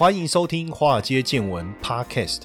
欢迎收听《华尔街见闻》Podcast。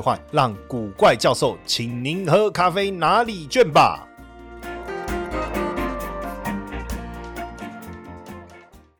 换让古怪教授请您喝咖啡哪里卷吧。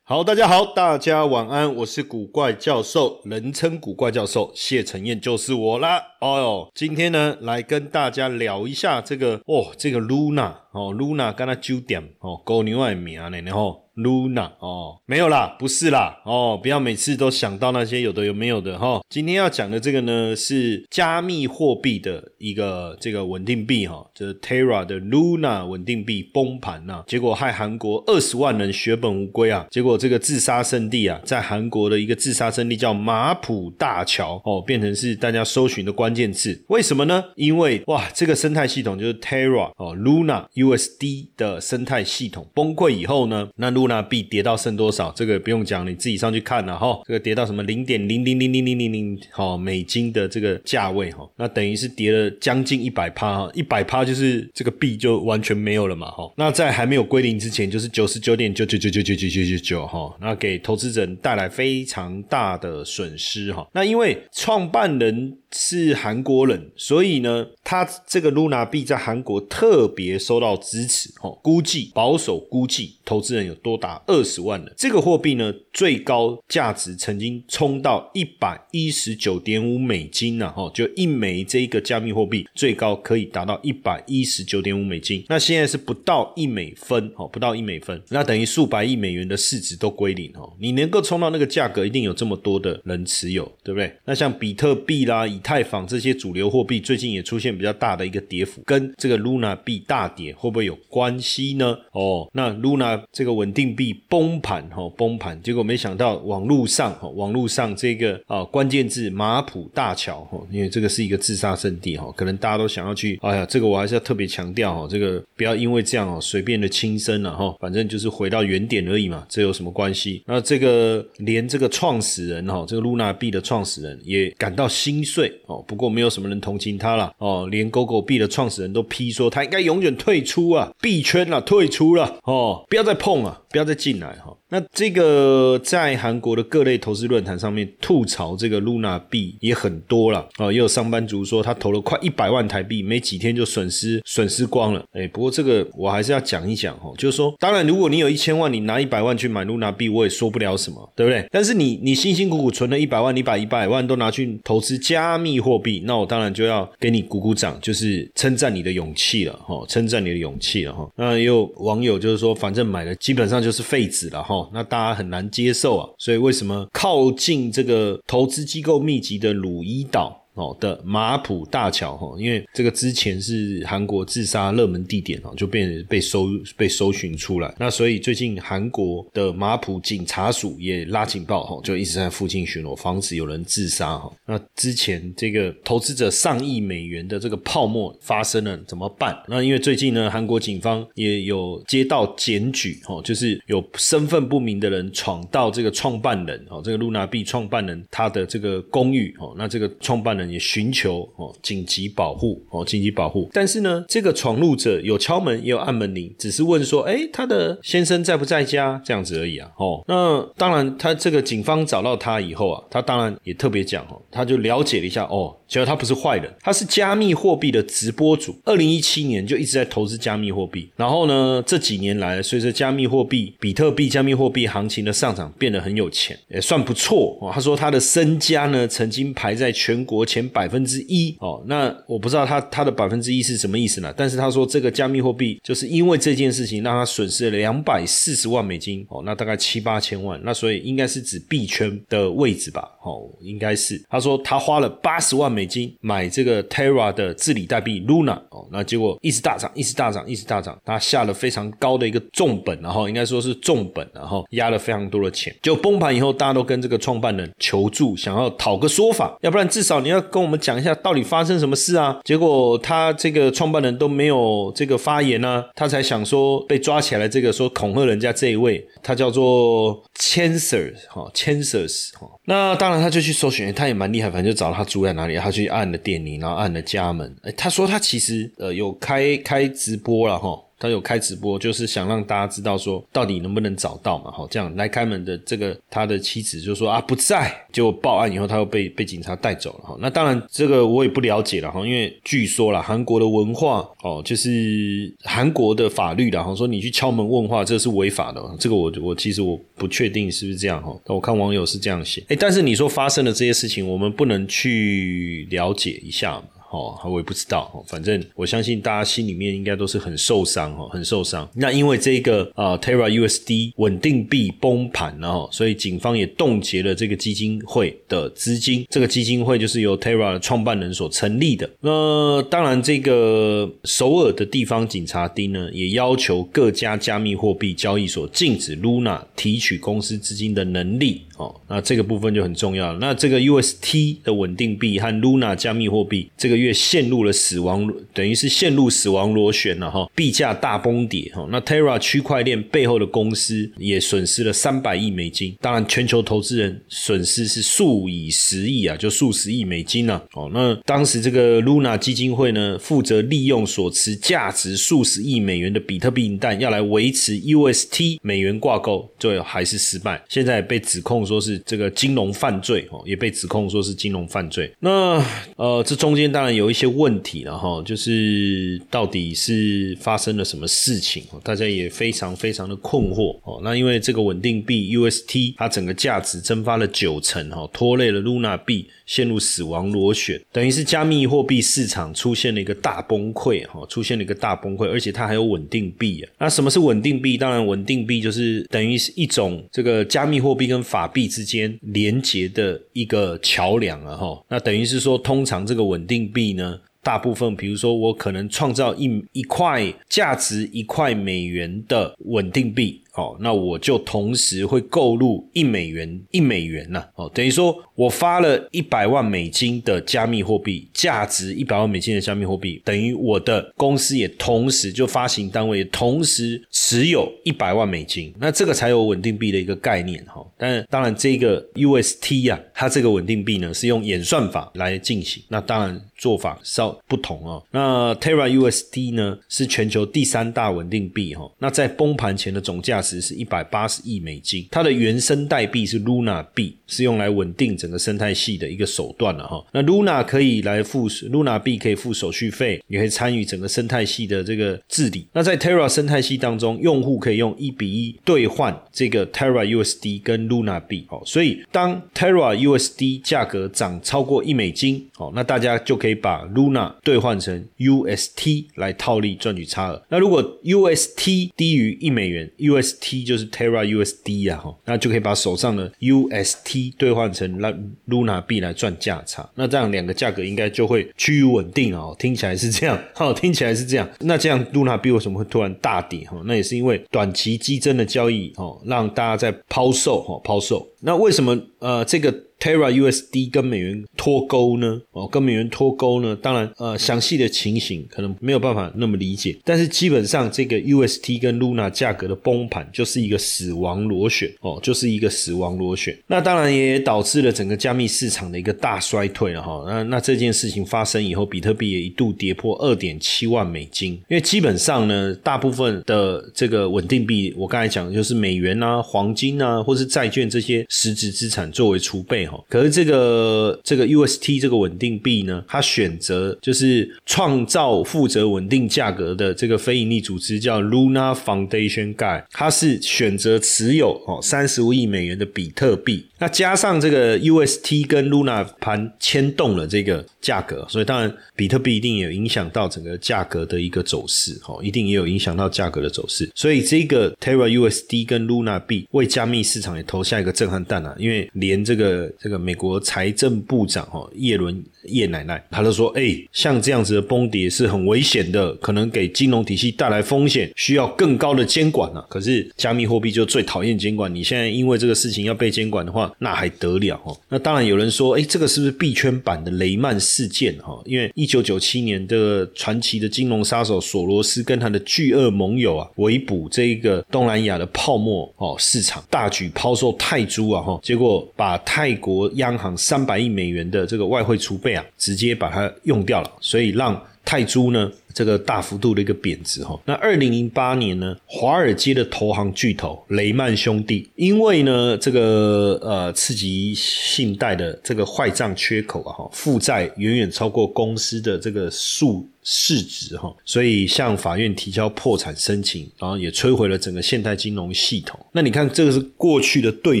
好，大家好，大家晚安，我是古怪教授，人称古怪教授谢承彦就是我啦。哦哟，今天呢来跟大家聊一下这个哦，这个 Luna 哦，Luna 跟他九点哦，狗牛爱名呢，然后。Luna 哦，没有啦，不是啦哦，不要每次都想到那些有的有没有的哈。今天要讲的这个呢，是加密货币的一个这个稳定币哈，就是 Terra 的 Luna 稳定币崩盘呐，结果害韩国二十万人血本无归啊。结果这个自杀圣地啊，在韩国的一个自杀圣地叫马普大桥哦，变成是大家搜寻的关键字。为什么呢？因为哇，这个生态系统就是 Terra 哦，Luna USD 的生态系统崩溃以后呢，那那币跌到剩多少？这个不用讲，你自己上去看了哈。这个跌到什么零点零零零零零零零哈美金的这个价位哈，那等于是跌了将近一百趴哈，一百趴就是这个币就完全没有了嘛哈。那在还没有归零之前，就是九十九点九九九九九九九九九哈，那给投资者带来非常大的损失哈。那因为创办人。是韩国人，所以呢，他这个 Luna 币在韩国特别受到支持，哦，估计保守估计，投资人有多达二十万人。这个货币呢，最高价值曾经冲到一百一十九点五美金呢，哈，就一枚这一个加密货币最高可以达到一百一十九点五美金。那现在是不到一美分，哦，不到一美分，那等于数百亿美元的市值都归零，哦，你能够冲到那个价格，一定有这么多的人持有，对不对？那像比特币啦，以太坊这些主流货币最近也出现比较大的一个跌幅，跟这个 Luna 币大跌会不会有关系呢？哦，那 Luna 这个稳定币崩盘哈，崩盘，结果没想到网络上哈，网络上这个啊关键字马普大桥哈，因为这个是一个自杀圣地哈，可能大家都想要去，哎呀，这个我还是要特别强调哈，这个不要因为这样哦随便的轻生了哈，反正就是回到原点而已嘛，这有什么关系？那这个连这个创始人哈，这个 Luna 币的创始人也感到心碎。哦，不过没有什么人同情他了。哦，连狗狗币的创始人都批说他应该永远退出啊，币圈了，退出了。哦，不要再碰啊，不要再进来哈。那这个在韩国的各类投资论坛上面吐槽这个 Luna 币也很多了啊，也有上班族说他投了快一百万台币，没几天就损失损失光了。哎，不过这个我还是要讲一讲哈，就是说，当然如果你有一千万，你拿一百万去买 Luna 币，我也说不了什么，对不对？但是你你辛辛苦苦存了一百万，你把一百万都拿去投资加密货币，那我当然就要给你鼓鼓掌，就是称赞你的勇气了哈，称赞你的勇气了哈。那也有网友就是说，反正买了基本上就是废纸了哈。那大家很难接受啊，所以为什么靠近这个投资机构密集的鲁伊岛？哦的马普大桥哈，因为这个之前是韩国自杀热门地点哦，就变被搜被搜寻出来。那所以最近韩国的马普警察署也拉警报哈，就一直在附近巡逻，防止有人自杀哈。那之前这个投资者上亿美元的这个泡沫发生了怎么办？那因为最近呢，韩国警方也有接到检举哦，就是有身份不明的人闯到这个创办人哦，这个露娜币创办人他的这个公寓哦，那这个创办人。也寻求哦紧急保护哦紧急保护，但是呢，这个闯入者有敲门也有按门铃，只是问说，哎，他的先生在不在家这样子而已啊。哦，那当然，他这个警方找到他以后啊，他当然也特别讲哦，他就了解了一下哦。其实他不是坏人，他是加密货币的直播主。二零一七年就一直在投资加密货币，然后呢，这几年来随着加密货币、比特币、加密货币行情的上涨，变得很有钱，也算不错哦。他说他的身家呢，曾经排在全国前百分之一哦。那我不知道他他的百分之一是什么意思呢？但是他说这个加密货币就是因为这件事情让他损失了两百四十万美金哦，那大概七八千万，那所以应该是指币圈的位置吧？哦，应该是。他说他花了八十万。美金买这个 Terra 的治理代币 Luna 哦，那结果一直大涨，一直大涨，一直大涨，他下了非常高的一个重本，然后应该说是重本，然后压了非常多的钱。就崩盘以后，大家都跟这个创办人求助，想要讨个说法，要不然至少你要跟我们讲一下到底发生什么事啊？结果他这个创办人都没有这个发言呢，他才想说被抓起来这个说恐吓人家这一位，他叫做 Chancers 哈，Chancers 哈。那当然他就去搜寻，他也蛮厉害，反正就找他住在哪里，他去按了电铃，然后按了家门。哎，他说他其实呃有开开直播了哈。他有开直播，就是想让大家知道说到底能不能找到嘛？好，这样来开门的这个他的妻子就说啊不在，就报案以后他又被被警察带走了哈。那当然这个我也不了解了哈，因为据说了韩国的文化哦，就是韩国的法律了哈，说你去敲门问话这是违法的。这个我我其实我不确定是不是这样哈，我看网友是这样写。哎，但是你说发生了这些事情，我们不能去了解一下吗？哦，我也不知道，反正我相信大家心里面应该都是很受伤哦，很受伤。那因为这个啊，Terra USD 稳定币崩盘了哈，所以警方也冻结了这个基金会的资金。这个基金会就是由 Terra 创办人所成立的。那当然，这个首尔的地方警察厅呢，也要求各家加密货币交易所禁止 Luna 提取公司资金的能力。哦，那这个部分就很重要了。那这个 UST 的稳定币和 Luna 加密货币这个月陷入了死亡，等于是陷入死亡螺旋了哈，币价大崩跌哈。那 Terra 区块链背后的公司也损失了三百亿美金，当然全球投资人损失是数以十亿啊，就数十亿美金呢。哦，那当时这个 Luna 基金会呢，负责利用所持价值数十亿美元的比特币银弹，要来维持 UST 美元挂钩，最后还是失败，现在被指控。说是这个金融犯罪哦，也被指控说是金融犯罪。那呃，这中间当然有一些问题了哈，就是到底是发生了什么事情，大家也非常非常的困惑哦。那因为这个稳定币 UST 它整个价值蒸发了九成哈，拖累了 Luna 币陷入死亡螺旋，等于是加密货币市场出现了一个大崩溃哈，出现了一个大崩溃，而且它还有稳定币啊。那什么是稳定币？当然，稳定币就是等于是一种这个加密货币跟法。币之间连接的一个桥梁了哈，那等于是说，通常这个稳定币呢，大部分比如说我可能创造一一块价值一块美元的稳定币。哦，那我就同时会购入一美元一美元呐，哦，等于说我发了一百万美金的加密货币，价值一百万美金的加密货币，等于我的公司也同时就发行单位也同时持有一百万美金，那这个才有稳定币的一个概念哈。但当然这个 UST 啊，它这个稳定币呢是用演算法来进行，那当然做法稍不同哦。那 Terra USD 呢是全球第三大稳定币哈，那在崩盘前的总价。值是一百八十亿美金，它的原生代币是 Luna 币，是用来稳定整个生态系的一个手段了哈。那 Luna 可以来付 Luna 币可以付手续费，也可以参与整个生态系的这个治理。那在 Terra 生态系当中，用户可以用一比一兑换这个 Terra USD 跟 Luna 币哦。所以当 Terra USD 价格涨超过一美金哦，那大家就可以可以把 Luna 兑换成 UST 来套利赚取差额。那如果 UST 低于一美元，US T 就是 Terra USD 啊，哈，那就可以把手上的 UST 兑换成 Luna 币来赚价差。那这样两个价格应该就会趋于稳定哦。听起来是这样，哈，听起来是这样。那这样 Luna 币为什么会突然大跌？哈，那也是因为短期激增的交易，哈，让大家在抛售，哈，抛售。那为什么呃这个？Terra USD 跟美元脱钩呢？哦，跟美元脱钩呢？当然，呃，详细的情形可能没有办法那么理解。但是基本上，这个 UST 跟 Luna 价格的崩盘就是一个死亡螺旋哦，就是一个死亡螺旋。那当然也导致了整个加密市场的一个大衰退了哈。那那这件事情发生以后，比特币也一度跌破二点七万美金。因为基本上呢，大部分的这个稳定币，我刚才讲的就是美元啊、黄金啊，或是债券这些实质资产作为储备哈。可是这个这个 UST 这个稳定币呢，它选择就是创造负责稳定价格的这个非营利组织叫 Luna Foundation Guy，它是选择持有哦三十五亿美元的比特币。那加上这个 UST 跟 Luna 盘牵动了这个价格，所以当然比特币一定也有影响到整个价格的一个走势，哦，一定也有影响到价格的走势。所以这个 Terra USD 跟 Luna 币为加密市场也投下一个震撼弹啊，因为连这个这个美国财政部长哦耶伦叶奶奶，他就说：“哎，像这样子的崩跌是很危险的，可能给金融体系带来风险，需要更高的监管啊。”可是加密货币就最讨厌监管，你现在因为这个事情要被监管的话，那还得了哦？那当然有人说：“哎，这个是不是币圈版的雷曼事件？哈，因为一九九七年的传奇的金融杀手索罗斯跟他的巨鳄盟友啊，围捕这一个东南亚的泡沫哦市场，大举抛售泰铢啊，哈，结果把泰国央行三百亿美元的这个外汇储备直接把它用掉了，所以让泰铢呢这个大幅度的一个贬值哈。那二零零八年呢，华尔街的投行巨头雷曼兄弟，因为呢这个呃刺激信贷的这个坏账缺口啊哈，负债远远超过公司的这个数。市值哈，所以向法院提交破产申请，然后也摧毁了整个现代金融系统。那你看，这个是过去的对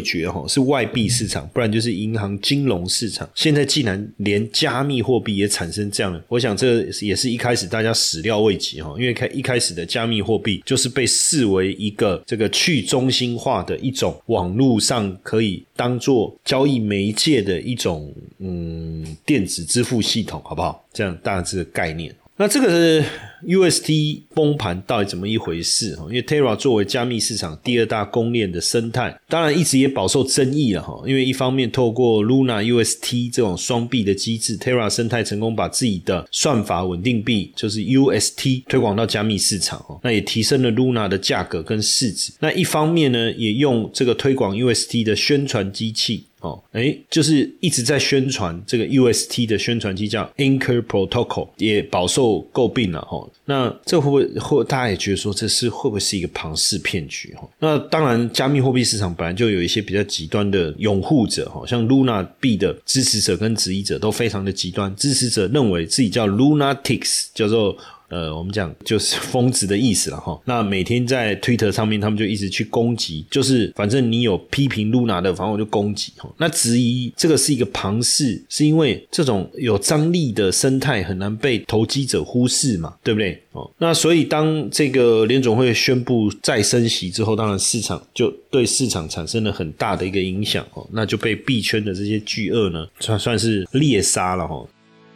决哈，是外币市场，不然就是银行金融市场。现在既然连加密货币也产生这样的，我想这也是一开始大家始料未及哈，因为开一开始的加密货币就是被视为一个这个去中心化的一种网络上可以当做交易媒介的一种嗯电子支付系统，好不好？这样大致的概念。那这个是 UST 崩盘到底怎么一回事哈？因为 Terra 作为加密市场第二大公链的生态，当然一直也饱受争议了哈。因为一方面透过 Luna UST 这种双币的机制，Terra 生态成功把自己的算法稳定币就是 UST 推广到加密市场哦，那也提升了 Luna 的价格跟市值。那一方面呢，也用这个推广 UST 的宣传机器。哦，哎，就是一直在宣传这个 UST 的宣传机叫 Anchor Protocol，也饱受诟病了哈。那这会不会或大家也觉得说这是会不会是一个庞氏骗局哈？那当然，加密货币市场本来就有一些比较极端的拥护者哈，像 Luna 币的支持者跟质疑者都非常的极端。支持者认为自己叫 Lunatics，叫做。呃，我们讲就是疯子的意思了哈。那每天在 Twitter 上面，他们就一直去攻击，就是反正你有批评 Luna 的，反正我就攻击哈。那质疑这个是一个旁氏，是因为这种有张力的生态很难被投机者忽视嘛，对不对？哦，那所以当这个联总会宣布再升息之后，当然市场就对市场产生了很大的一个影响哦，那就被币圈的这些巨鳄呢，算算是猎杀了哈。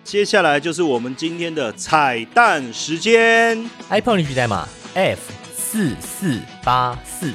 接下来就是我们今天的彩蛋时间，iPhone 领取代码 F 四四八四。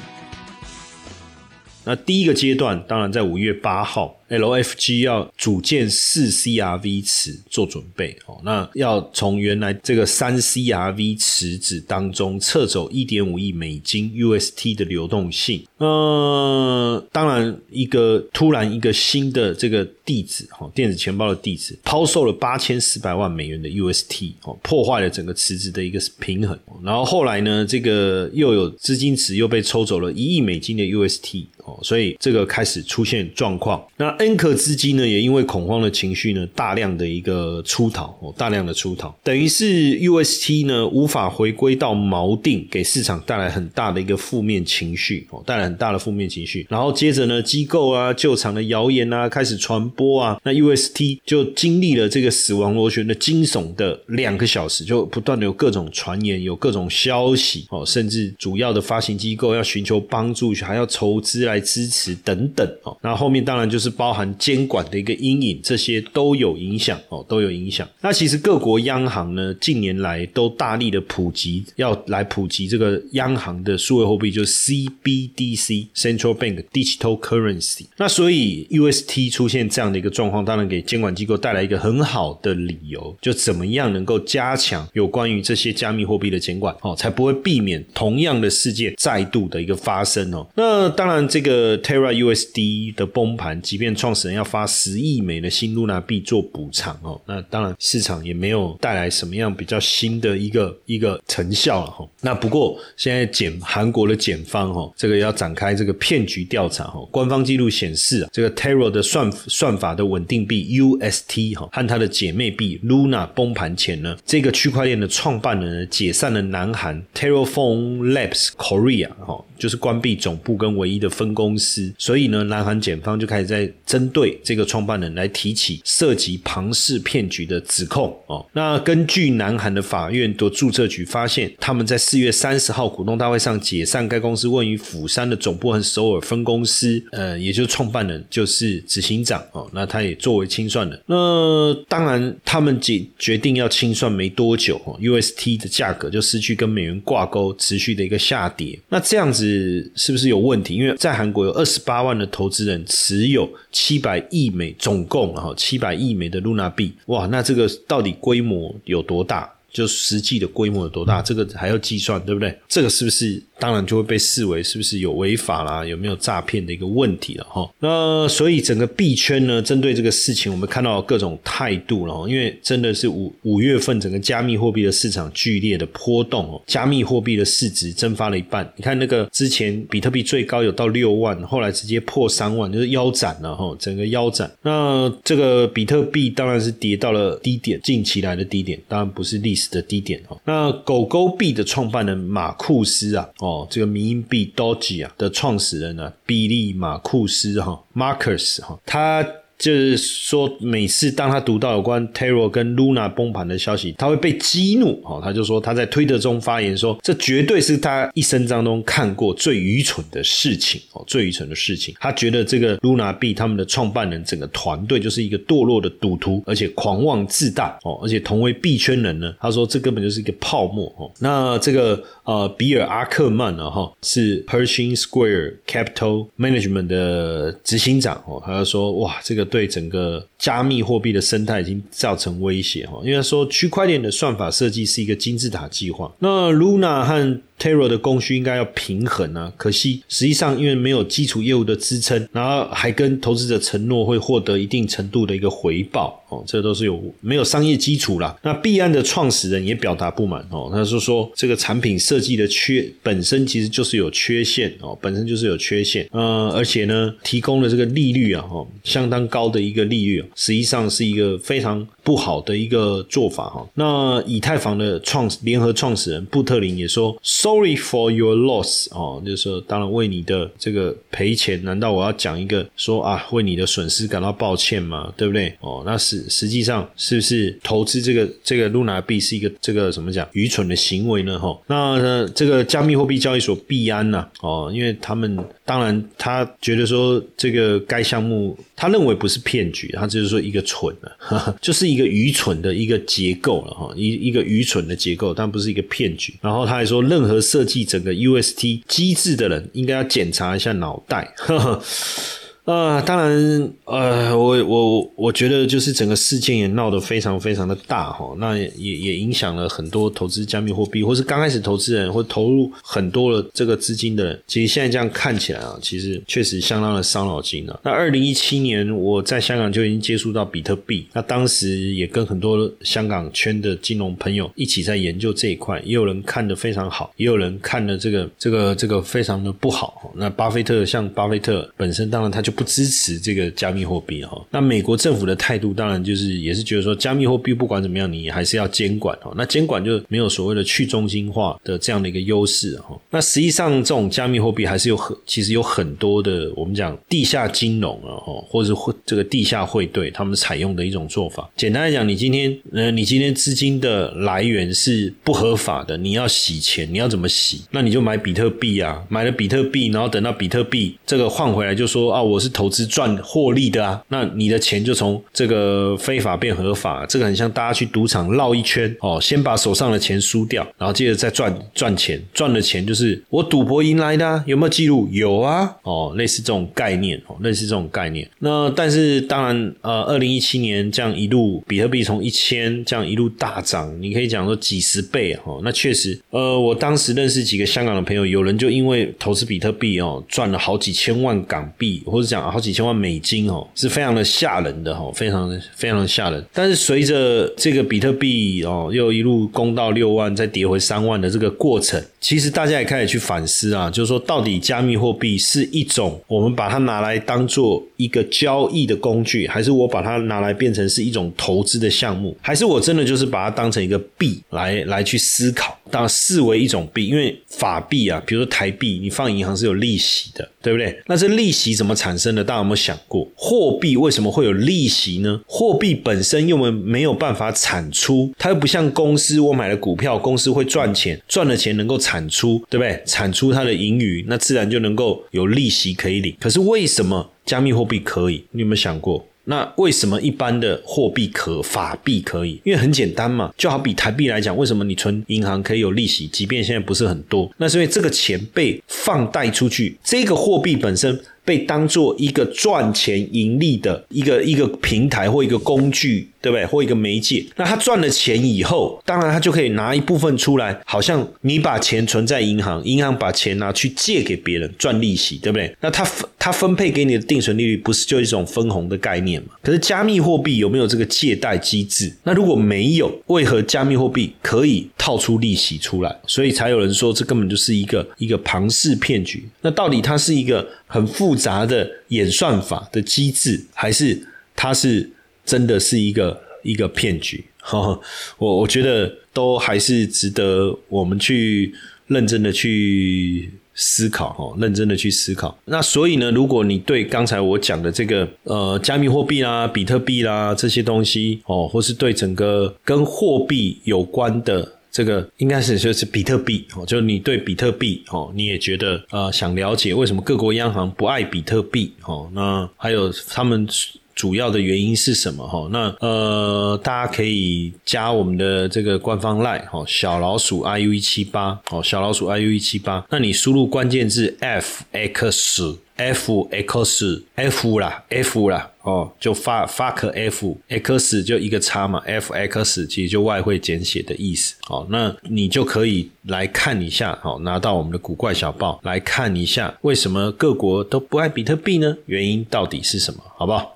那第一个阶段，当然在五月八号。LFG 要组建四 CRV 池做准备哦，那要从原来这个三 CRV 池子当中撤走一点五亿美金 UST 的流动性。呃，当然一个突然一个新的这个地址哈，电子钱包的地址抛售了八千四百万美元的 UST 哦，破坏了整个池子的一个平衡。然后后来呢，这个又有资金池又被抽走了一亿美金的 UST 哦，所以这个开始出现状况。那 N 克资金呢，也因为恐慌的情绪呢，大量的一个出逃哦，大量的出逃，等于是 UST 呢无法回归到锚定，给市场带来很大的一个负面情绪哦，带来很大的负面情绪。然后接着呢，机构啊、旧厂的谣言啊开始传播啊，那 UST 就经历了这个死亡螺旋的惊悚的两个小时，就不断的有各种传言，有各种消息哦，甚至主要的发行机构要寻求帮助，还要筹资来支持等等哦。那后面当然就是包。含监管的一个阴影，这些都有影响哦，都有影响。那其实各国央行呢，近年来都大力的普及，要来普及这个央行的数位货币，就是 CBDC（Central Bank Digital Currency）。那所以 UST 出现这样这样的一个状况，当然给监管机构带来一个很好的理由，就怎么样能够加强有关于这些加密货币的监管哦，才不会避免同样的事件再度的一个发生哦。那当然，这个 Terra USD 的崩盘，即便创始人要发十亿美的新露娜币做补偿哦，那当然市场也没有带来什么样比较新的一个一个成效了哈。那不过现在检韩国的检方哈，这个要展开这个骗局调查哈。官方记录显示啊，这个 Terra 的算算法的稳定币 UST 哈和它的姐妹币 Luna 崩盘前呢，这个区块链的创办人解散了南韩 Terraform Labs Korea 哈。就是关闭总部跟唯一的分公司，所以呢，南韩检方就开始在针对这个创办人来提起涉及庞氏骗局的指控哦。那根据南韩的法院的注册局发现，他们在四月三十号股东大会上解散该公司位于釜山的总部和首尔分公司，呃，也就是创办人就是执行长哦，那他也作为清算人。那当然，他们决决定要清算没多久哦，UST 的价格就失去跟美元挂钩，持续的一个下跌。那这样子是是不是有问题？因为在韩国有二十八万的投资人持有七百亿美，总共哈七百亿美的露娜币，哇，那这个到底规模有多大？就实际的规模有多大？这个还要计算，对不对？这个是不是？当然就会被视为是不是有违法啦，有没有诈骗的一个问题了哈。那所以整个币圈呢，针对这个事情，我们看到各种态度了哈。因为真的是五五月份整个加密货币的市场剧烈的波动哦，加密货币的市值蒸发了一半。你看那个之前比特币最高有到六万，后来直接破三万，就是腰斩了哈，整个腰斩。那这个比特币当然是跌到了低点，近期来的低点，当然不是历史的低点哈。那狗狗币的创办人马库斯啊。哦，这个民营币 Doge 啊的创始人呢，比利马库斯哈，Marcus 哈，他。就是说，每次当他读到有关 Terra 跟 Luna 崩盘的消息，他会被激怒。哦，他就说他在推特中发言说，这绝对是他一生当中看过最愚蠢的事情。哦，最愚蠢的事情。他觉得这个 Luna 币他们的创办人整个团队就是一个堕落的赌徒，而且狂妄自大。哦，而且同为币圈人呢，他说这根本就是一个泡沫。哦，那这个呃比尔阿克曼呢，哈是 Pershing Square Capital Management 的执行长。哦，他就说哇，这个。对整个加密货币的生态已经造成威胁哈，因为说区块链的算法设计是一个金字塔计划，那 Luna 和 Terra 的供需应该要平衡啊，可惜实际上因为没有基础业务的支撑，然后还跟投资者承诺会获得一定程度的一个回报哦，这都是有没有商业基础啦。那币安的创始人也表达不满哦，他是说这个产品设计的缺本身其实就是有缺陷哦，本身就是有缺陷，呃，而且呢提供的这个利率啊哦相当高的一个利率，实际上是一个非常不好的一个做法哈。那以太坊的创联合创始人布特林也说。Sorry for your loss，哦，就是说，当然为你的这个赔钱，难道我要讲一个说啊，为你的损失感到抱歉吗？对不对？哦，那实实际上是不是投资这个这个 Luna 币是一个这个什么讲愚蠢的行为呢？哈，那这个加密货币交易所币安呐，哦，因为他们当然他觉得说这个该项目他认为不是骗局，他就是说一个蠢的，就是一一个愚蠢的一个结构了哈，一一个愚蠢的结构，但不是一个骗局。然后他还说任何。设计整个 UST 机制的人，应该要检查一下脑袋。啊，当然，呃，我我我觉得就是整个事件也闹得非常非常的大哈，那也也影响了很多投资加密货币，或是刚开始投资人或投入很多的这个资金的人。其实现在这样看起来啊，其实确实相当的伤脑筋了。那二零一七年我在香港就已经接触到比特币，那当时也跟很多香港圈的金融朋友一起在研究这一块，也有人看得非常好，也有人看的这个这个这个非常的不好。那巴菲特像巴菲特本身，当然他就。不支持这个加密货币哈，那美国政府的态度当然就是也是觉得说加密货币不管怎么样，你还是要监管哈。那监管就没有所谓的去中心化的这样的一个优势哈。那实际上这种加密货币还是有很其实有很多的我们讲地下金融啊哈，或者是汇这个地下汇兑他们采用的一种做法。简单来讲，你今天呃你今天资金的来源是不合法的，你要洗钱，你要怎么洗？那你就买比特币啊，买了比特币，然后等到比特币这个换回来，就说啊我是。投资赚获利的啊，那你的钱就从这个非法变合法，这个很像大家去赌场绕一圈哦，先把手上的钱输掉，然后接着再赚赚钱，赚的钱就是我赌博赢来的，有没有记录？有啊，哦，类似这种概念哦，类似这种概念。那但是当然，呃，二零一七年这样一路比特币从一千这样一路大涨，你可以讲说几十倍哦，那确实，呃，我当时认识几个香港的朋友，有人就因为投资比特币哦，赚了好几千万港币，或者讲。讲好几千万美金哦，是非常的吓人的哈，非常非常的吓人。但是随着这个比特币哦，又一路攻到六万，再跌回三万的这个过程，其实大家也开始去反思啊，就是说到底加密货币是一种我们把它拿来当做一个交易的工具，还是我把它拿来变成是一种投资的项目，还是我真的就是把它当成一个币来来去思考，当视为一种币，因为法币啊，比如说台币，你放银行是有利息的，对不对？那这利息怎么产生的？大家有没有想过，货币为什么会有利息呢？货币本身又没没有办法产出，它又不像公司，我买了股票，公司会赚钱，赚了钱能够产出，对不对？产出它的盈余，那自然就能够有利息可以领。可是为什么加密货币可以？你有没有想过？那为什么一般的货币可法币可以？因为很简单嘛，就好比台币来讲，为什么你存银行可以有利息，即便现在不是很多？那是因为这个钱被放贷出去，这个货币本身。被当做一个赚钱盈利的一个一个平台或一个工具，对不对？或一个媒介。那他赚了钱以后，当然他就可以拿一部分出来，好像你把钱存在银行，银行把钱拿去借给别人赚利息，对不对？那他分他分配给你的定存利率，不是就一种分红的概念吗？可是加密货币有没有这个借贷机制？那如果没有，为何加密货币可以套出利息出来？所以才有人说这根本就是一个一个庞氏骗局。那到底它是一个？很复杂的演算法的机制，还是它是真的是一个一个骗局？哈，我我觉得都还是值得我们去认真的去思考，哈，认真的去思考。那所以呢，如果你对刚才我讲的这个呃加密货币啦、比特币啦这些东西哦，或是对整个跟货币有关的。这个应该是就是比特币哦，就你对比特币哦，你也觉得呃想了解为什么各国央行不爱比特币哦？那还有他们主要的原因是什么哈？那呃大家可以加我们的这个官方 line 哦，小老鼠 iu 一七八哦，小老鼠 iu 一七八，那你输入关键字 f x。f x f 啦，f 啦，哦，就发发个 f x 就一个叉嘛，f x 其实就外汇简写的意思，哦，那你就可以来看一下，哦，拿到我们的古怪小报来看一下，为什么各国都不爱比特币呢？原因到底是什么？好不好？